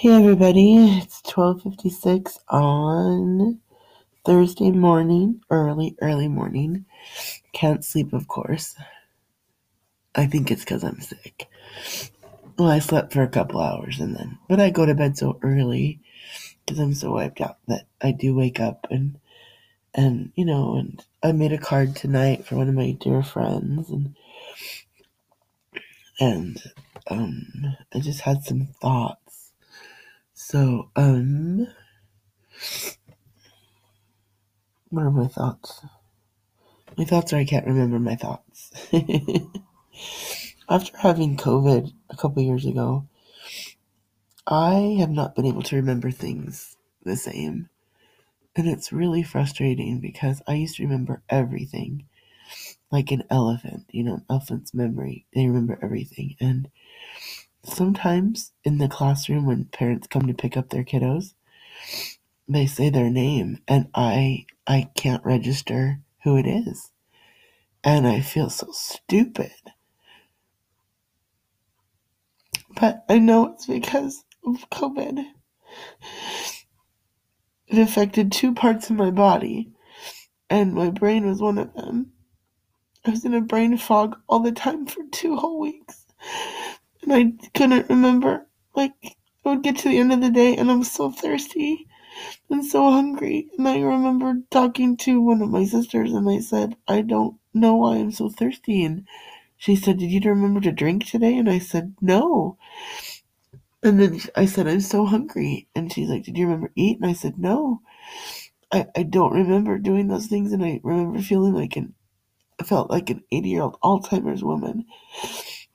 Hey everybody, it's 12:56 on Thursday morning, early early morning. Can't sleep of course. I think it's cuz I'm sick. Well, I slept for a couple hours and then but I go to bed so early cuz I'm so wiped out that I do wake up and and you know, and I made a card tonight for one of my dear friends and and um I just had some thoughts so, um, what are my thoughts? My thoughts are I can't remember my thoughts. After having COVID a couple years ago, I have not been able to remember things the same. And it's really frustrating because I used to remember everything like an elephant, you know, an elephant's memory. They remember everything. And sometimes in the classroom when parents come to pick up their kiddos, they say their name and I I can't register who it is. And I feel so stupid. But I know it's because of COVID. It affected two parts of my body, and my brain was one of them. I was in a brain fog all the time for two whole weeks. And I couldn't remember. Like, I would get to the end of the day and I'm so thirsty and so hungry. And I remember talking to one of my sisters and I said, I don't know why I'm so thirsty. And she said, Did you remember to drink today? And I said, No. And then I said, I'm so hungry. And she's like, Did you remember eat? And I said, No. I, I don't remember doing those things. And I remember feeling like an, I felt like an 80 year old Alzheimer's woman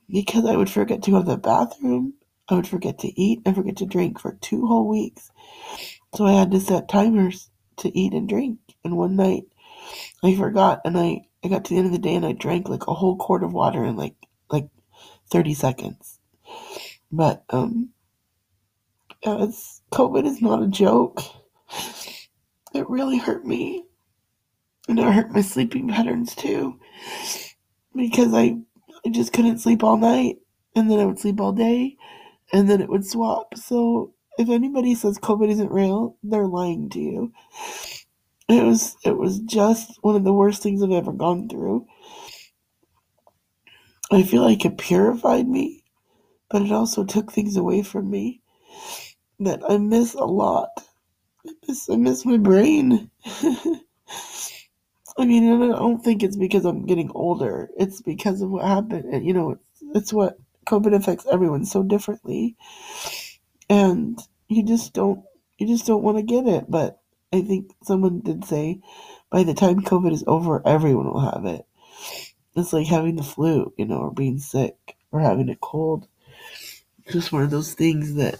because I would forget to go to the bathroom. I would forget to eat and forget to drink for two whole weeks. So I had to set timers to eat and drink. And one night I forgot and I, I got to the end of the day and I drank like a whole quart of water in like like 30 seconds. But um it's COVID is not a joke. It really hurt me. And it hurt my sleeping patterns too. Because I I just couldn't sleep all night and then I would sleep all day and then it would swap. So if anybody says COVID isn't real, they're lying to you. It was it was just one of the worst things I've ever gone through. I feel like it purified me, but it also took things away from me that I miss a lot. I miss I miss my brain. I mean, I don't think it's because I'm getting older. It's because of what happened. And, you know, it's, it's what COVID affects everyone so differently. And you just don't you just don't want to get it. But I think someone did say by the time COVID is over, everyone will have it. It's like having the flu, you know, or being sick or having a cold. Just one of those things that,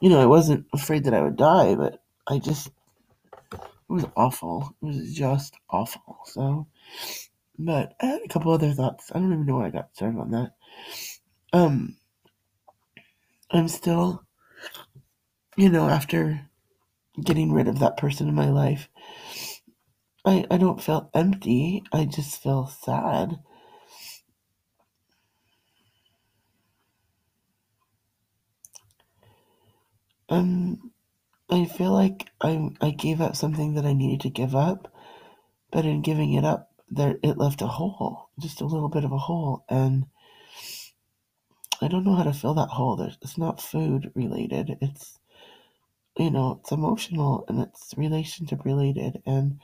you know, I wasn't afraid that I would die, but I just, it was awful. It was just awful. So, but I had a couple other thoughts. I don't even know why I got started on that. Um, I'm still, you know, after getting rid of that person in my life, I, I don't feel empty. I just feel sad. Um, I feel like I I gave up something that I needed to give up, but in giving it up, there it left a hole, just a little bit of a hole, and I don't know how to fill that hole. There's, it's not food related. It's you know, it's emotional and it's relationship related, and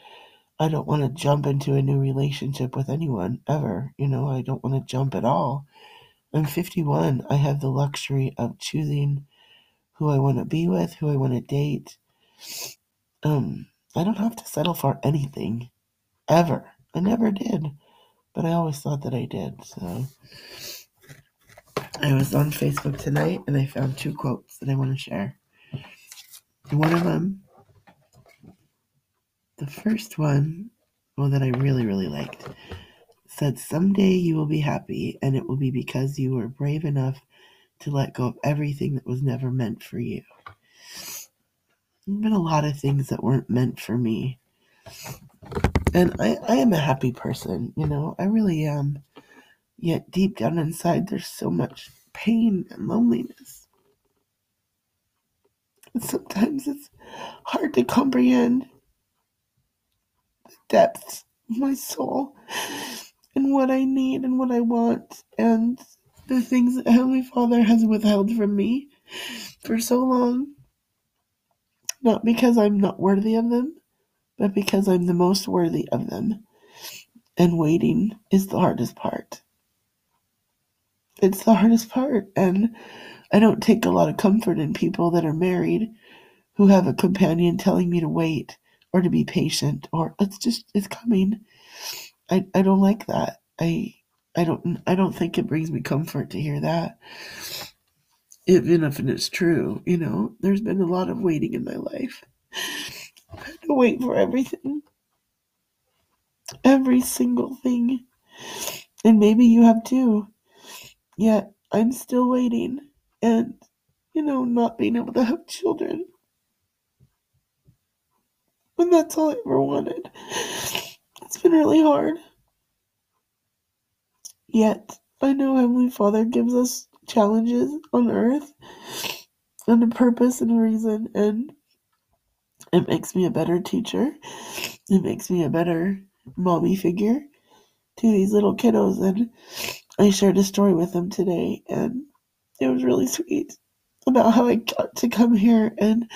I don't want to jump into a new relationship with anyone ever. You know, I don't want to jump at all. I'm 51. I have the luxury of choosing who I want to be with, who I want to date. Um, I don't have to settle for anything ever. I never did, but I always thought that I did. So I was on Facebook tonight and I found two quotes that I want to share. One of them, the first one, well, that I really, really liked, said, Someday you will be happy, and it will be because you were brave enough to let go of everything that was never meant for you. There's been a lot of things that weren't meant for me. And I, I am a happy person, you know, I really am. Yet deep down inside, there's so much pain and loneliness. And sometimes it's hard to comprehend the depths of my soul and what I need and what I want and the things that Heavenly Father has withheld from me for so long. Not because I'm not worthy of them, but because I'm the most worthy of them. And waiting is the hardest part. It's the hardest part. And I don't take a lot of comfort in people that are married who have a companion telling me to wait or to be patient or it's just it's coming. I, I don't like that. I I don't I don't think it brings me comfort to hear that. Even if it's true, you know, there's been a lot of waiting in my life. I had to wait for everything. Every single thing. And maybe you have too. Yet I'm still waiting and you know, not being able to have children. When that's all I ever wanted. It's been really hard. Yet, I know Heavenly Father gives us challenges on earth and a purpose and a reason, and it makes me a better teacher. It makes me a better mommy figure to these little kiddos. And I shared a story with them today, and it was really sweet about how I got to come here. And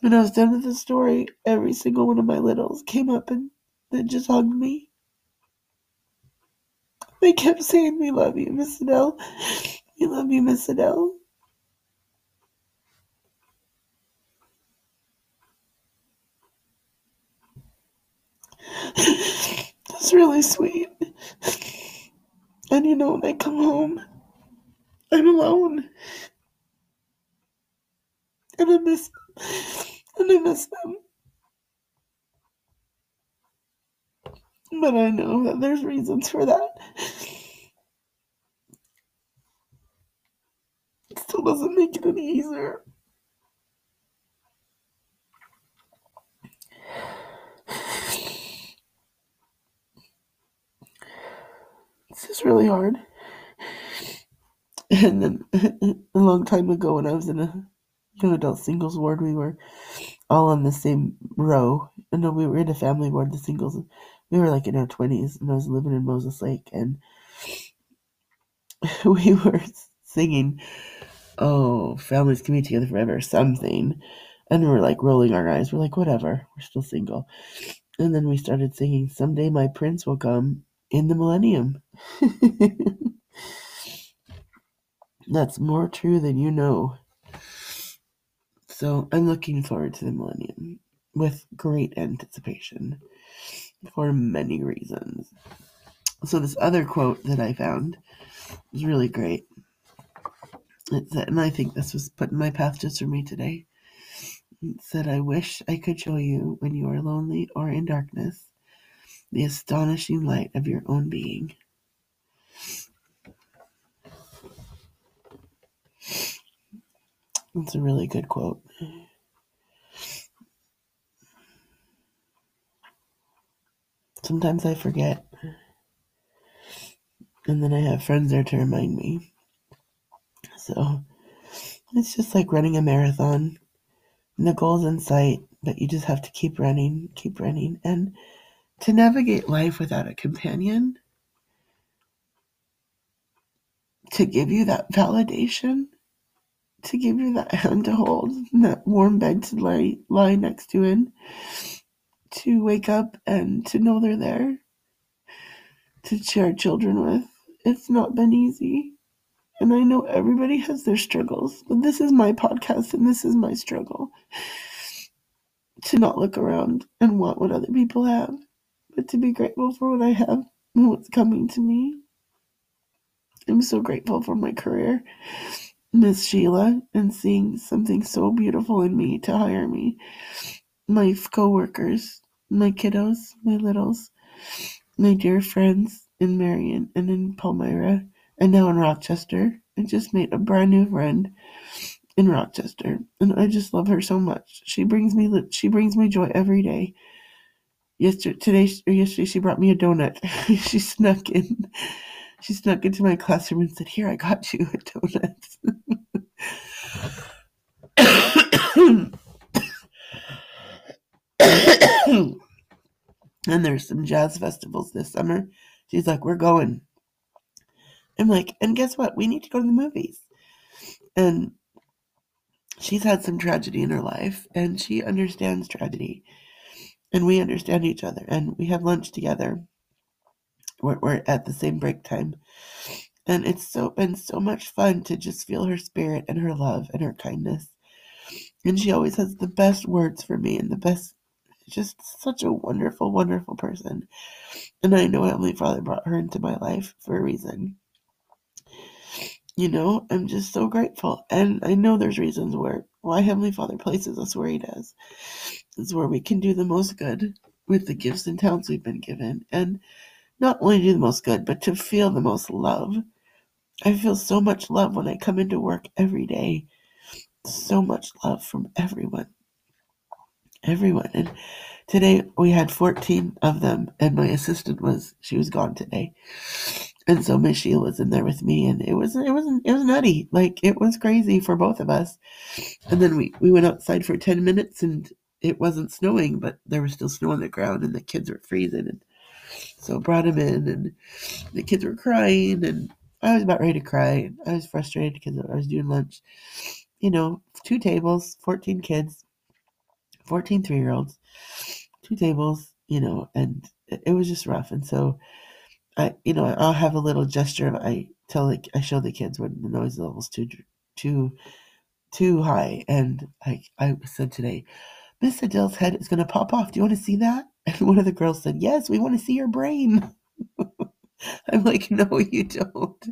when I was done with the story, every single one of my littles came up and they just hugged me. They kept saying, We love you, Miss Adele. We love you, Miss Adele. That's really sweet. And you know, when I come home, I'm alone. And I miss and I miss them. But I know that there's reasons for that. Still doesn't make it any easier. This is really hard. And then a long time ago, when I was in a young adult singles ward, we were all on the same row. And no, we were in a family ward, the singles. We were like in our 20s, and I was living in Moses Lake, and we were singing, Oh, families can be together forever, something. And we were like rolling our eyes. We're like, whatever, we're still single. And then we started singing, Someday my prince will come in the millennium. That's more true than you know. So I'm looking forward to the millennium with great anticipation for many reasons. So this other quote that I found was really great. And I think this was put in my path just for me today. It said, I wish I could show you when you are lonely or in darkness the astonishing light of your own being. That's a really good quote. Sometimes I forget. And then I have friends there to remind me. So it's just like running a marathon. And the goal's in sight, but you just have to keep running, keep running. And to navigate life without a companion, to give you that validation, to give you that hand to hold, that warm bed to lie, lie next to in, to wake up and to know they're there, to share children with. It's not been easy. And I know everybody has their struggles, but this is my podcast and this is my struggle. To not look around and want what other people have, but to be grateful for what I have and what's coming to me. I'm so grateful for my career, Miss Sheila, and seeing something so beautiful in me to hire me. My co-workers, my kiddos, my littles, my dear friends in Marion and in Palmyra, and now in Rochester. I just made a brand new friend in Rochester, and I just love her so much. She brings me she brings me joy every day. Yesterday, today or yesterday, she brought me a donut. she snuck in. She snuck into my classroom and said, "Here, I got you a donut." and there's some jazz festivals this summer. She's like, "We're going." I'm like, and guess what? We need to go to the movies. And she's had some tragedy in her life and she understands tragedy. And we understand each other and we have lunch together. We're, we're at the same break time. And it's so been so much fun to just feel her spirit and her love and her kindness. And she always has the best words for me and the best just such a wonderful, wonderful person. And I know Heavenly Father brought her into my life for a reason. You know, I'm just so grateful. And I know there's reasons where why Heavenly Father places us where He does. It's where we can do the most good with the gifts and talents we've been given. And not only do the most good, but to feel the most love. I feel so much love when I come into work every day. So much love from everyone. Everyone. And today we had 14 of them, and my assistant was, she was gone today. And so Miss Sheila was in there with me, and it was it was it was nutty, like it was crazy for both of us. And then we we went outside for ten minutes, and it wasn't snowing, but there was still snow on the ground, and the kids were freezing. And so brought them in, and the kids were crying, and I was about ready to cry. I was frustrated because I was doing lunch. You know, two tables, 14 kids, 14 three year olds, two tables, you know, and it was just rough. And so I, you know, I'll have a little gesture. I tell, like I show the kids when the noise level's too, too, too high. And I, I said today, Miss Adele's head is to pop off. Do you want to see that? And one of the girls said, Yes, we want to see your brain. I'm like, No, you don't.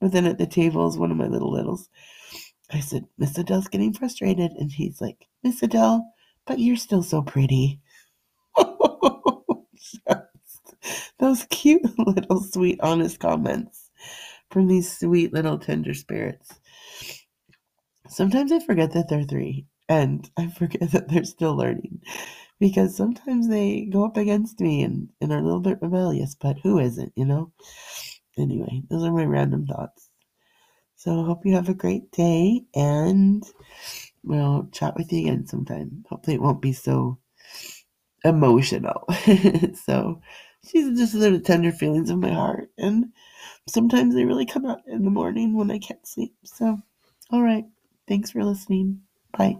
But then at the table is one of my little littles. I said, Miss Adele's getting frustrated. And he's like, Miss Adele, but you're still so pretty. those cute little sweet honest comments from these sweet little tender spirits. Sometimes I forget that they're three and I forget that they're still learning because sometimes they go up against me and, and are a little bit rebellious, but who isn't, you know? Anyway, those are my random thoughts. So hope you have a great day and we'll chat with you again sometime. Hopefully it won't be so emotional. so she's just the tender feelings of my heart. And sometimes they really come out in the morning when I can't sleep. So, all right. Thanks for listening. Bye.